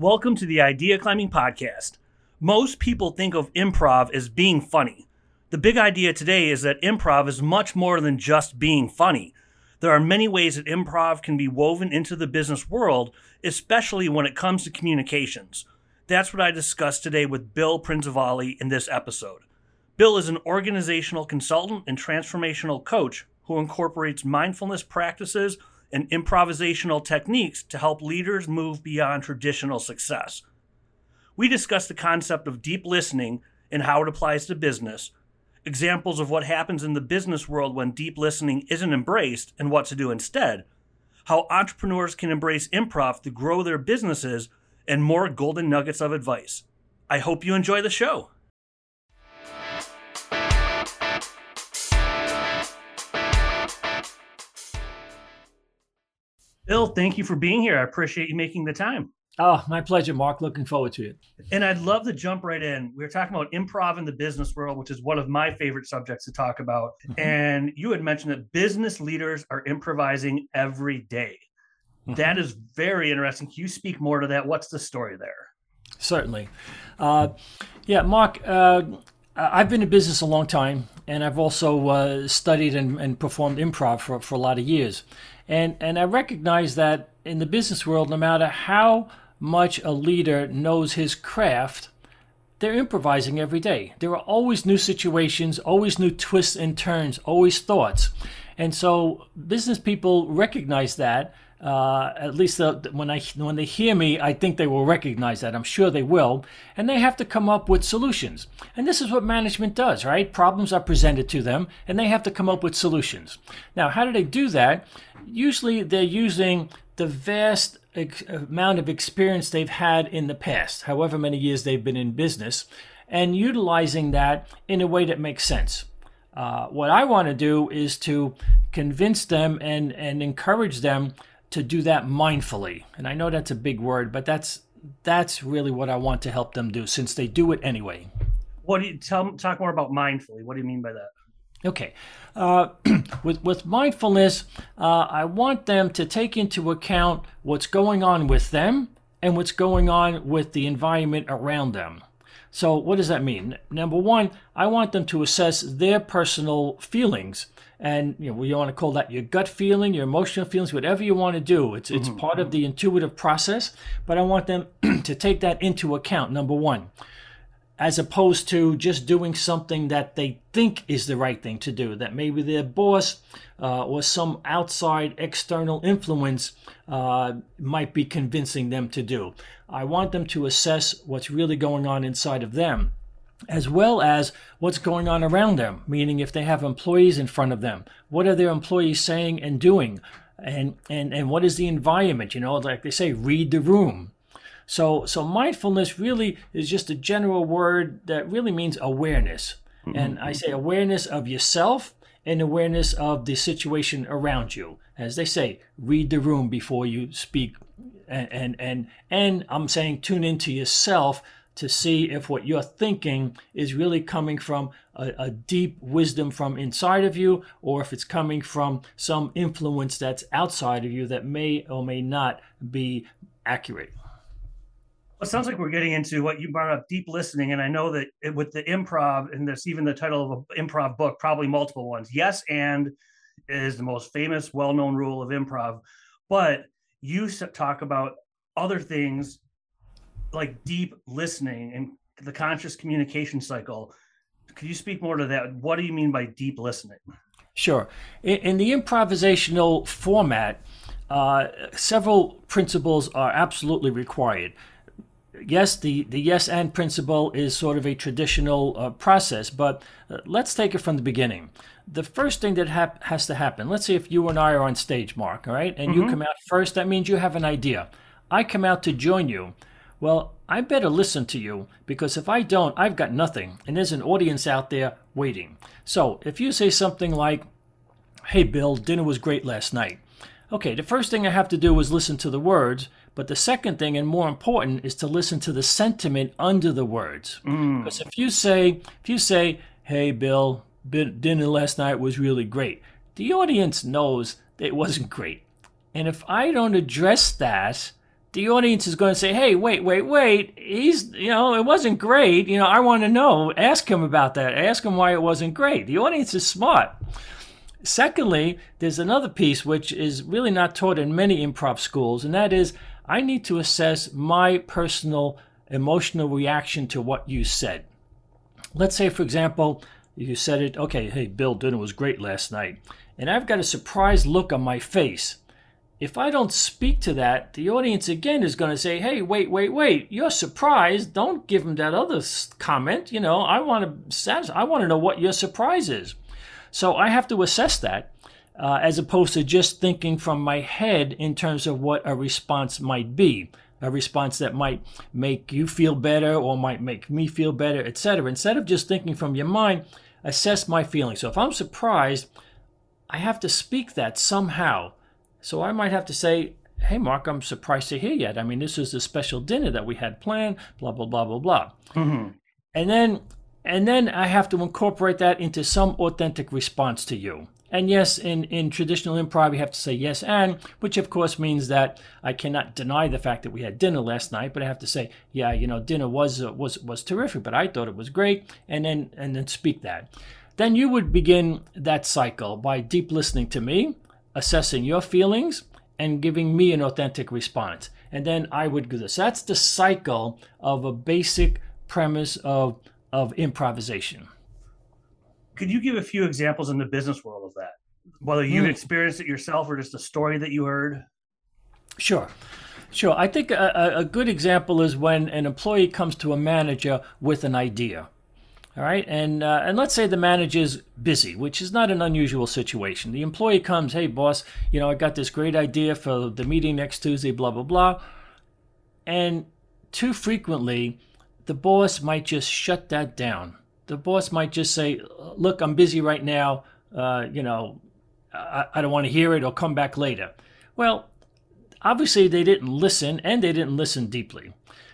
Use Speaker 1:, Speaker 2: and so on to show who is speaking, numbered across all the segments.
Speaker 1: Welcome to the Idea Climbing Podcast. Most people think of improv as being funny. The big idea today is that improv is much more than just being funny. There are many ways that improv can be woven into the business world, especially when it comes to communications. That's what I discussed today with Bill Prinzivalli in this episode. Bill is an organizational consultant and transformational coach who incorporates mindfulness practices and improvisational techniques to help leaders move beyond traditional success. We discuss the concept of deep listening and how it applies to business, examples of what happens in the business world when deep listening isn't embraced and what to do instead, how entrepreneurs can embrace improv to grow their businesses, and more golden nuggets of advice. I hope you enjoy the show. Bill, thank you for being here. I appreciate you making the time.
Speaker 2: Oh, my pleasure, Mark. Looking forward to it.
Speaker 1: And I'd love to jump right in. We are talking about improv in the business world, which is one of my favorite subjects to talk about. Mm-hmm. And you had mentioned that business leaders are improvising every day. Mm-hmm. That is very interesting. Can you speak more to that? What's the story there?
Speaker 2: Certainly. Uh, yeah, Mark, uh, I've been in business a long time, and I've also uh, studied and, and performed improv for, for a lot of years. And, and I recognize that in the business world, no matter how much a leader knows his craft, they're improvising every day. There are always new situations, always new twists and turns, always thoughts. And so business people recognize that. Uh, at least the, when I when they hear me, I think they will recognize that. I'm sure they will, and they have to come up with solutions. And this is what management does, right? Problems are presented to them, and they have to come up with solutions. Now, how do they do that? Usually, they're using the vast amount of experience they've had in the past, however many years they've been in business, and utilizing that in a way that makes sense. Uh, what I want to do is to convince them and, and encourage them to do that mindfully. And I know that's a big word, but that's that's really what I want to help them do since they do it anyway.
Speaker 1: What do you tell talk more about mindfully? What do you mean by that?
Speaker 2: Okay, uh, with with mindfulness, uh, I want them to take into account what's going on with them and what's going on with the environment around them. So, what does that mean? Number one, I want them to assess their personal feelings, and you know, you want to call that your gut feeling, your emotional feelings, whatever you want to do. It's it's mm-hmm. part of the intuitive process, but I want them to take that into account. Number one as opposed to just doing something that they think is the right thing to do, that maybe their boss uh, or some outside external influence uh, might be convincing them to do. I want them to assess what's really going on inside of them. As well as what's going on around them, meaning if they have employees in front of them, what are their employees saying and doing? And, and, and what is the environment? You know, like they say, read the room so, so mindfulness really is just a general word that really means awareness. Mm-hmm. And I say awareness of yourself and awareness of the situation around you. As they say, read the room before you speak. And, and, and, and I'm saying tune into yourself to see if what you're thinking is really coming from a, a, deep wisdom from inside of you or if it's coming from some influence that's outside of you that may or may not be accurate
Speaker 1: it sounds like we're getting into what you brought up deep listening and i know that it, with the improv and there's even the title of an improv book probably multiple ones. Yes and is the most famous well-known rule of improv. But you talk about other things like deep listening and the conscious communication cycle. Could you speak more to that? What do you mean by deep listening?
Speaker 2: Sure. In, in the improvisational format uh, several principles are absolutely required yes, the, the yes and principle is sort of a traditional uh, process, but uh, let's take it from the beginning. The first thing that hap- has to happen, let's say if you and I are on stage, Mark, all right, and mm-hmm. you come out first, that means you have an idea. I come out to join you. Well, I better listen to you because if I don't, I've got nothing, and there's an audience out there waiting. So if you say something like, Hey, Bill, dinner was great last night. Okay, the first thing I have to do is listen to the words but the second thing, and more important, is to listen to the sentiment under the words. Mm. Because if you say, if you say, "Hey, Bill, dinner last night was really great," the audience knows that it wasn't great. And if I don't address that, the audience is going to say, "Hey, wait, wait, wait. He's, you know, it wasn't great. You know, I want to know. Ask him about that. Ask him why it wasn't great." The audience is smart. Secondly, there's another piece which is really not taught in many improv schools, and that is I need to assess my personal emotional reaction to what you said. Let's say, for example, you said it, okay, hey, Bill, dinner was great last night, and I've got a surprised look on my face. If I don't speak to that, the audience again is going to say, hey, wait, wait, wait, you're surprised. Don't give them that other comment. You know, I want to I want to know what your surprise is. So I have to assess that uh, as opposed to just thinking from my head in terms of what a response might be. A response that might make you feel better or might make me feel better, etc. Instead of just thinking from your mind, assess my feelings. So if I'm surprised, I have to speak that somehow. So I might have to say, Hey, Mark, I'm surprised to hear yet. I mean, this is a special dinner that we had planned, blah, blah, blah, blah, blah. Mm-hmm. And then and then I have to incorporate that into some authentic response to you. And yes, in, in traditional improv, you have to say yes and, which of course means that I cannot deny the fact that we had dinner last night, but I have to say, yeah, you know, dinner was uh, was was terrific, but I thought it was great, and then and then speak that. Then you would begin that cycle by deep listening to me, assessing your feelings, and giving me an authentic response. And then I would do this. That's the cycle of a basic premise of of improvisation.
Speaker 1: Could you give a few examples in the business world of that? Whether you've mm. experienced it yourself or just a story that you heard?
Speaker 2: Sure. Sure. I think a, a good example is when an employee comes to a manager with an idea. All right, and uh, and let's say the manager's busy, which is not an unusual situation. The employee comes, "Hey, boss, you know I got this great idea for the meeting next Tuesday, blah blah blah," and too frequently the boss might just shut that down. The boss might just say, "Look, I'm busy right now. Uh, you know, I, I don't want to hear it, or come back later." Well, obviously they didn't listen, and they didn't listen deeply.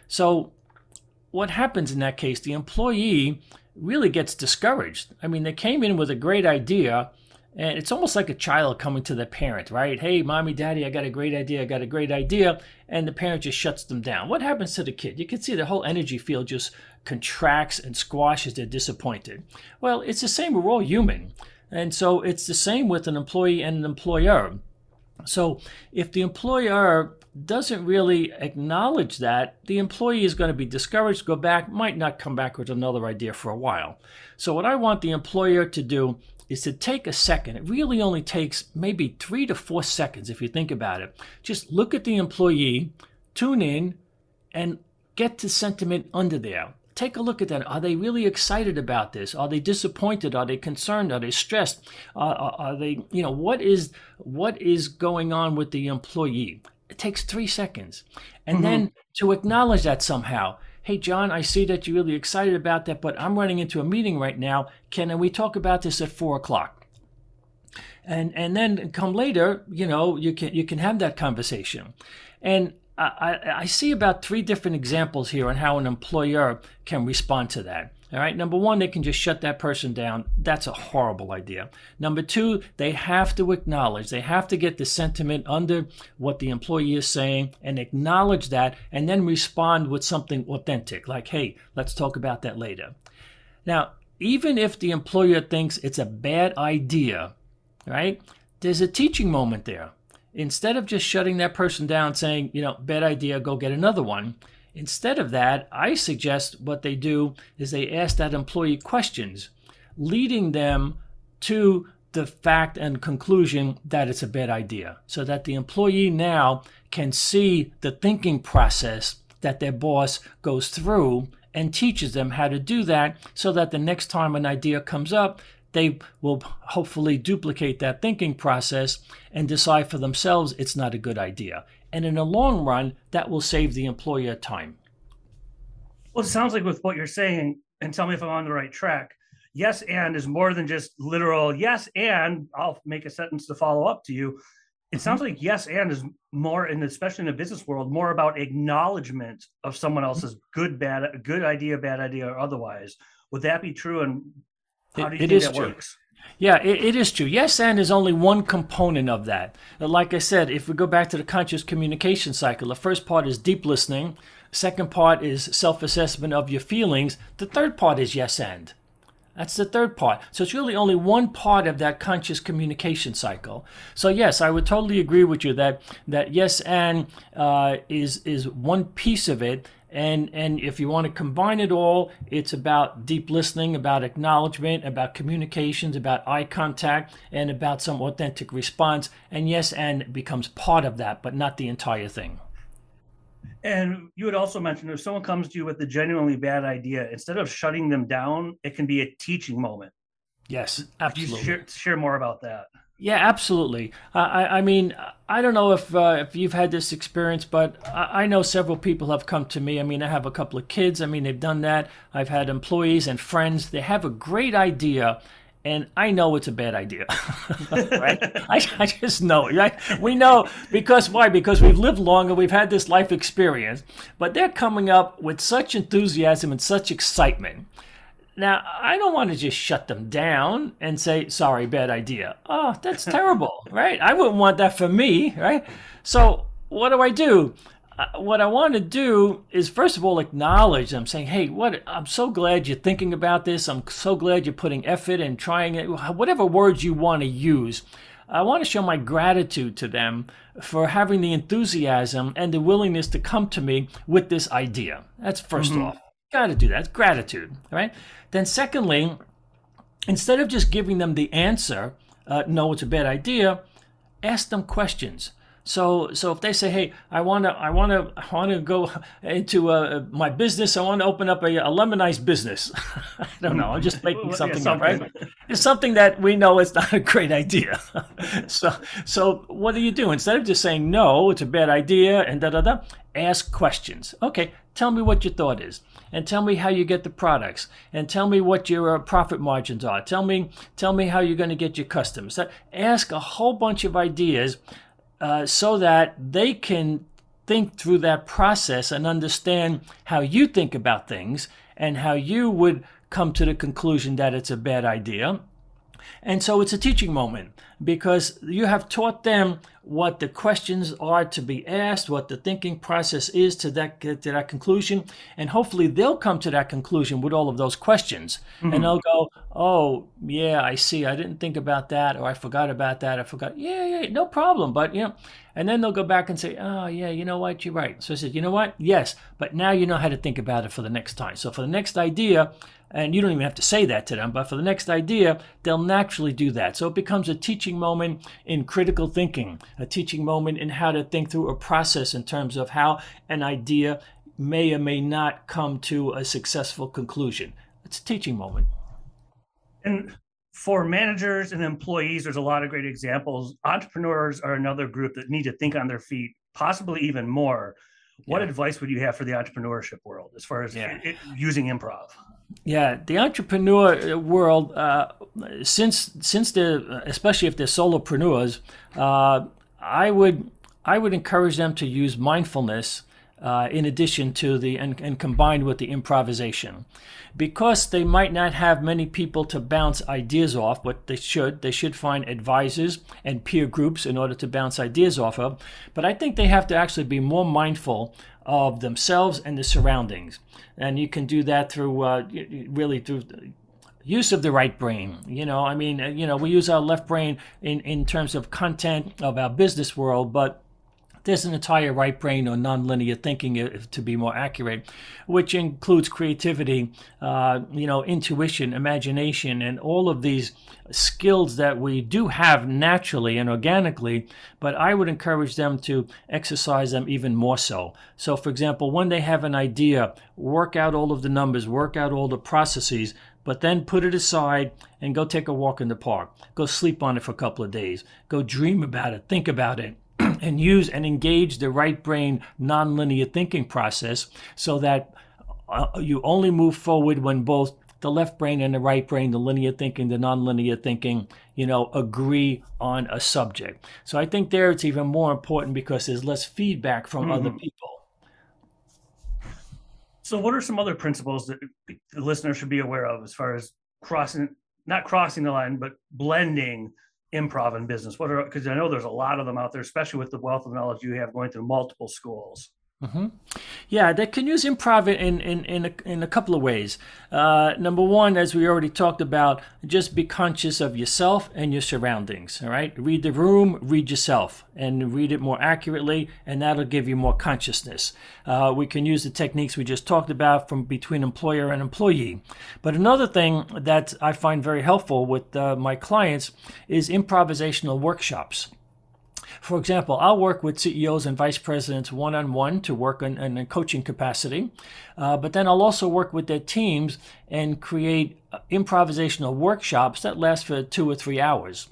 Speaker 2: So, what happens in that case? The employee really gets discouraged. I mean, they came in with a great idea, and it's almost like a child coming to their parent, right? Hey, mommy, daddy, I got a great idea. I got a great idea. And the parent just shuts them down. What happens to the kid? You can see the whole energy field just contracts and squashes. They're disappointed. Well, it's the same. We're all human. And so it's the same with an employee and an employer. So if the employer doesn't really acknowledge that, the employee is going to be discouraged, go back, might not come back with another idea for a while. So, what I want the employer to do is to take a second. It really only takes maybe three to four seconds if you think about it. Just look at the employee, tune in, and get the sentiment under there. Take a look at that. Are they really excited about this? Are they disappointed? Are they concerned? Are they stressed? Uh, are, are they, you know, what is what is going on with the employee? It takes three seconds, and mm-hmm. then to acknowledge that somehow hey, John, I see that you're really excited about that, but I'm running into a meeting right now. Can we talk about this at four o'clock? And and then come later, you know, you can you can have that conversation. And I, I see about three different examples here on how an employer can respond to that. All right. Number one, they can just shut that person down. That's a horrible idea. Number two, they have to acknowledge, they have to get the sentiment under what the employee is saying and acknowledge that and then respond with something authentic, like, hey, let's talk about that later. Now, even if the employer thinks it's a bad idea, right, there's a teaching moment there. Instead of just shutting that person down saying, you know, bad idea, go get another one, Instead of that, I suggest what they do is they ask that employee questions, leading them to the fact and conclusion that it's a bad idea, so that the employee now can see the thinking process that their boss goes through and teaches them how to do that so that the next time an idea comes up, they will hopefully duplicate that thinking process and decide for themselves it's not a good idea and in the long run, that will save the employer time.
Speaker 1: Well, it sounds like with what you're saying, and tell me if I'm on the right track. Yes, and is more than just literal yes, and I'll make a sentence to follow up to you. It mm-hmm. sounds like yes, and is more, and especially in the business world, more about acknowledgement of someone mm-hmm. else's good, bad, good idea, bad idea, or otherwise. Would that be true? And how do you it, think that
Speaker 2: true.
Speaker 1: works?
Speaker 2: Yeah, it, it is true. Yes and is only one component of that. Like I said, if we go back to the conscious communication cycle, the first part is deep listening, second part is self assessment of your feelings, the third part is yes and. That's the third part. So it's really only one part of that conscious communication cycle. So yes, I would totally agree with you that that yes and uh, is is one piece of it. And and if you want to combine it all, it's about deep listening, about acknowledgement, about communications, about eye contact, and about some authentic response. And yes, and becomes part of that, but not the entire thing.
Speaker 1: And you had also mentioned if someone comes to you with a genuinely bad idea, instead of shutting them down, it can be a teaching moment.
Speaker 2: Yes, absolutely.
Speaker 1: Share, share, more about that.
Speaker 2: Yeah, absolutely. I, I mean, I don't know if uh, if you've had this experience, but I, I know several people have come to me. I mean, I have a couple of kids. I mean, they've done that. I've had employees and friends. They have a great idea, and I know it's a bad idea, right? I, I just know, right? We know because why? Because we've lived longer, we've had this life experience, but they're coming up with such enthusiasm and such excitement. Now, I don't want to just shut them down and say, sorry, bad idea. Oh, that's terrible, right? I wouldn't want that for me, right? So, what do I do? Uh, what I want to do is first of all acknowledge them, saying, "Hey, what? I'm so glad you're thinking about this. I'm so glad you're putting effort and trying it. Whatever words you want to use." I want to show my gratitude to them for having the enthusiasm and the willingness to come to me with this idea. That's 1st mm-hmm. off. Got to do that. It's gratitude, right? Then, secondly, instead of just giving them the answer, uh, no, it's a bad idea, ask them questions. So so if they say, hey, I want to I want to I want to go into uh, my business, I want to open up a, a lemonized business. I don't know. I'm just making something yeah, up, right? It's something that we know is not a great idea. so so what do you do instead of just saying no, it's a bad idea and da da da? Ask questions. Okay, tell me what your thought is and tell me how you get the products and tell me what your uh, profit margins are tell me tell me how you're going to get your customers ask a whole bunch of ideas uh, so that they can think through that process and understand how you think about things and how you would come to the conclusion that it's a bad idea. And so it's a teaching moment because you have taught them what the questions are to be asked, what the thinking process is to that to that conclusion, and hopefully they'll come to that conclusion with all of those questions, mm-hmm. and they'll go, "Oh, yeah, I see. I didn't think about that, or I forgot about that. I forgot. Yeah, yeah, no problem." But you know, and then they'll go back and say, "Oh, yeah, you know what? You're right." So I said, "You know what? Yes, but now you know how to think about it for the next time. So for the next idea." And you don't even have to say that to them, but for the next idea, they'll naturally do that. So it becomes a teaching moment in critical thinking, a teaching moment in how to think through a process in terms of how an idea may or may not come to a successful conclusion. It's a teaching moment.
Speaker 1: And for managers and employees, there's a lot of great examples. Entrepreneurs are another group that need to think on their feet, possibly even more. What yeah. advice would you have for the entrepreneurship world as far as yeah. it, using improv?
Speaker 2: Yeah, the entrepreneur world, uh, since since they're especially if they're solopreneurs, uh, I would I would encourage them to use mindfulness uh, in addition to the and, and combined with the improvisation. Because they might not have many people to bounce ideas off but they should they should find advisors and peer groups in order to bounce ideas off of but i think they have to actually be more mindful of themselves and the surroundings. And you can do that through uh, really through use of the right brain you know i mean you know we use our left brain in in terms of content of our business world but there's an entire right brain or nonlinear thinking, to be more accurate, which includes creativity, uh, you know, intuition, imagination, and all of these skills that we do have naturally and organically. But I would encourage them to exercise them even more so. So, for example, when they have an idea, work out all of the numbers, work out all the processes, but then put it aside and go take a walk in the park. Go sleep on it for a couple of days. Go dream about it, think about it and use and engage the right brain nonlinear thinking process so that uh, you only move forward when both the left brain and the right brain, the linear thinking, the nonlinear thinking, you know, agree on a subject. So I think there it's even more important because there's less feedback from mm-hmm. other people.
Speaker 1: So, what are some other principles that the listener should be aware of as far as crossing not crossing the line, but blending improv and business? What are because I know there's a lot of them out there, especially with the wealth of knowledge you have going through multiple schools.
Speaker 2: Mm-hmm. Yeah, they can use improv in in in a, in a couple of ways. Uh, number one, as we already talked about, just be conscious of yourself and your surroundings. All right, read the room, read yourself, and read it more accurately, and that'll give you more consciousness. Uh, we can use the techniques we just talked about from between employer and employee. But another thing that I find very helpful with uh, my clients is improvisational workshops. For example, I'll work with CEOs and vice presidents one on one to work in, in a coaching capacity, uh, but then I'll also work with their teams and create uh, improvisational workshops that last for two or three hours.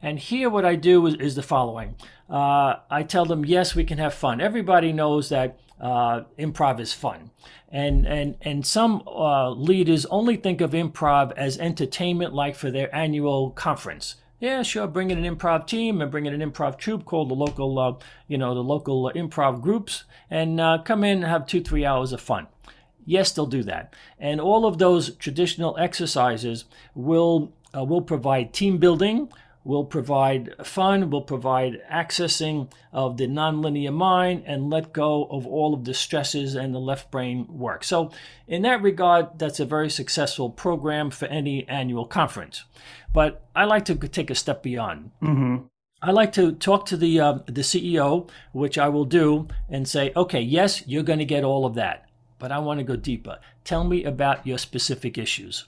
Speaker 2: And here, what I do is, is the following uh, I tell them, yes, we can have fun. Everybody knows that uh, improv is fun. And, and, and some uh, leaders only think of improv as entertainment, like for their annual conference. Yeah, sure. Bring in an improv team and bring in an improv troupe called the local, uh, you know, the local uh, improv groups, and uh, come in and have two, three hours of fun. Yes, they'll do that, and all of those traditional exercises will uh, will provide team building, will provide fun, will provide accessing of the nonlinear mind and let go of all of the stresses and the left brain work. So, in that regard, that's a very successful program for any annual conference. But I like to take a step beyond. Mm-hmm. I like to talk to the uh, the CEO, which I will do, and say, okay, yes, you're going to get all of that, but I want to go deeper. Tell me about your specific issues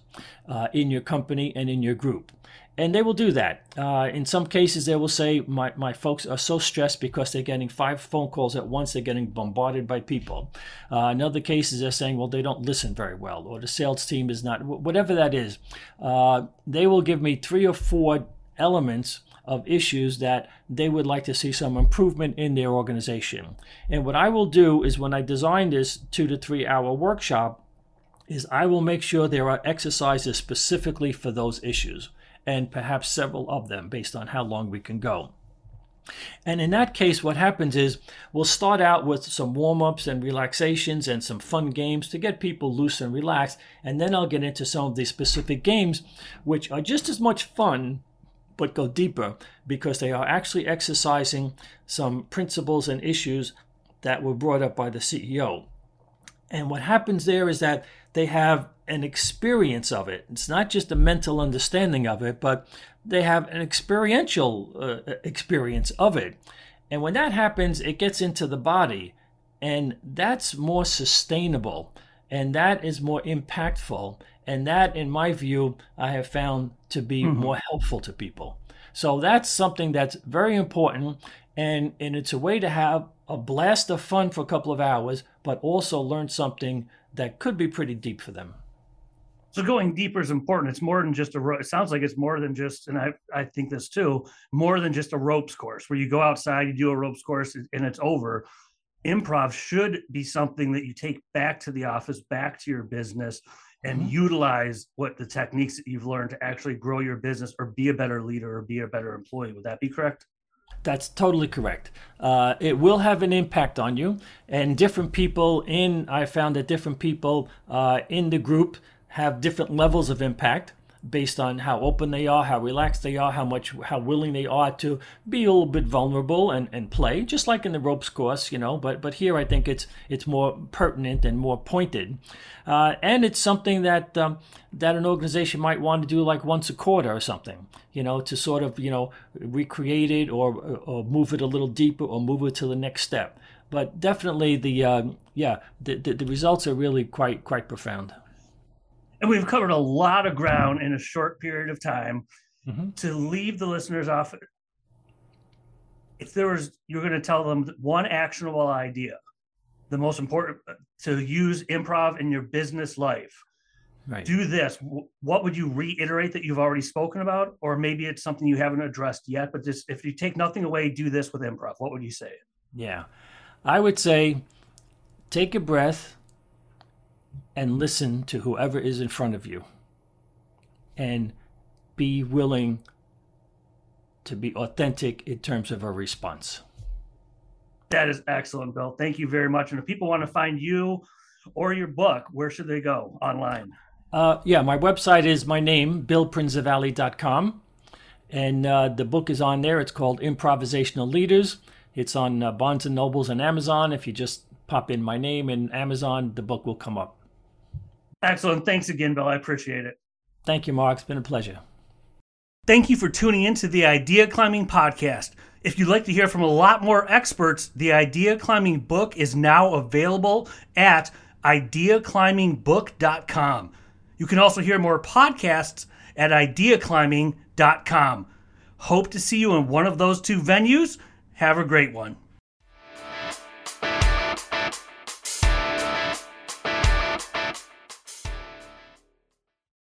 Speaker 2: uh, in your company and in your group and they will do that. Uh, in some cases, they will say, my, my folks are so stressed because they're getting five phone calls at once, they're getting bombarded by people. Uh, in other cases, they're saying, well, they don't listen very well, or the sales team is not, whatever that is. Uh, they will give me three or four elements of issues that they would like to see some improvement in their organization. And what I will do is when I design this two to three hour workshop, is I will make sure there are exercises specifically for those issues and perhaps several of them based on how long we can go. And in that case, what happens is we'll start out with some warm ups and relaxations and some fun games to get people loose and relaxed. And then I'll get into some of these specific games, which are just as much fun but go deeper because they are actually exercising some principles and issues that were brought up by the CEO. And what happens there is that they have an experience of it. It's not just a mental understanding of it, but they have an experiential uh, experience of it. And when that happens, it gets into the body, and that's more sustainable, and that is more impactful. And that, in my view, I have found to be mm-hmm. more helpful to people. So that's something that's very important. And, and it's a way to have a blast of fun for a couple of hours, but also learn something that could be pretty deep for them.
Speaker 1: So going deeper is important. It's more than just a. It sounds like it's more than just, and I I think this too, more than just a ropes course where you go outside, you do a ropes course, and it's over. Improv should be something that you take back to the office, back to your business, and mm-hmm. utilize what the techniques that you've learned to actually grow your business or be a better leader or be a better employee. Would that be correct?
Speaker 2: That's totally correct. Uh, it will have an impact on you, and different people in I found that different people uh, in the group have different levels of impact based on how open they are, how relaxed they are, how much how willing they are to be a little bit vulnerable and, and play, just like in the ropes course, you know. But but here I think it's it's more pertinent and more pointed, uh, and it's something that um, that an organization might want to do like once a quarter or something, you know, to sort of you know recreate it or or move it a little deeper or move it to the next step. But definitely the um, yeah the, the the results are really quite quite profound
Speaker 1: and we've covered a lot of ground in a short period of time. Mm-hmm. to leave the listeners off if there was you're going to tell them one actionable idea the most important to use improv in your business life. Right. do this. What would you reiterate that you've already spoken about? Or maybe it's something you haven't addressed yet but just if you take nothing away do this with improv. What would you say?
Speaker 2: Yeah. I would say take a breath and listen to whoever is in front of you and be willing to be authentic in terms of a response.
Speaker 1: That is excellent, Bill. Thank you very much. And if people want to find you or your book, where should they go online?
Speaker 2: Uh, yeah, my website is my name, billprinzivalli.com. And uh, the book is on there. It's called Improvisational Leaders. It's on uh, Barnes and Nobles and Amazon. If you just pop in my name and Amazon, the book will come up.
Speaker 1: Excellent. Thanks again, Bill. I appreciate it.
Speaker 2: Thank you, Mark. It's been a pleasure.
Speaker 1: Thank you for tuning in to the Idea Climbing Podcast. If you'd like to hear from a lot more experts, the Idea Climbing book is now available at ideaclimbingbook.com. You can also hear more podcasts at ideaclimbing.com. Hope to see you in one of those two venues. Have a great one.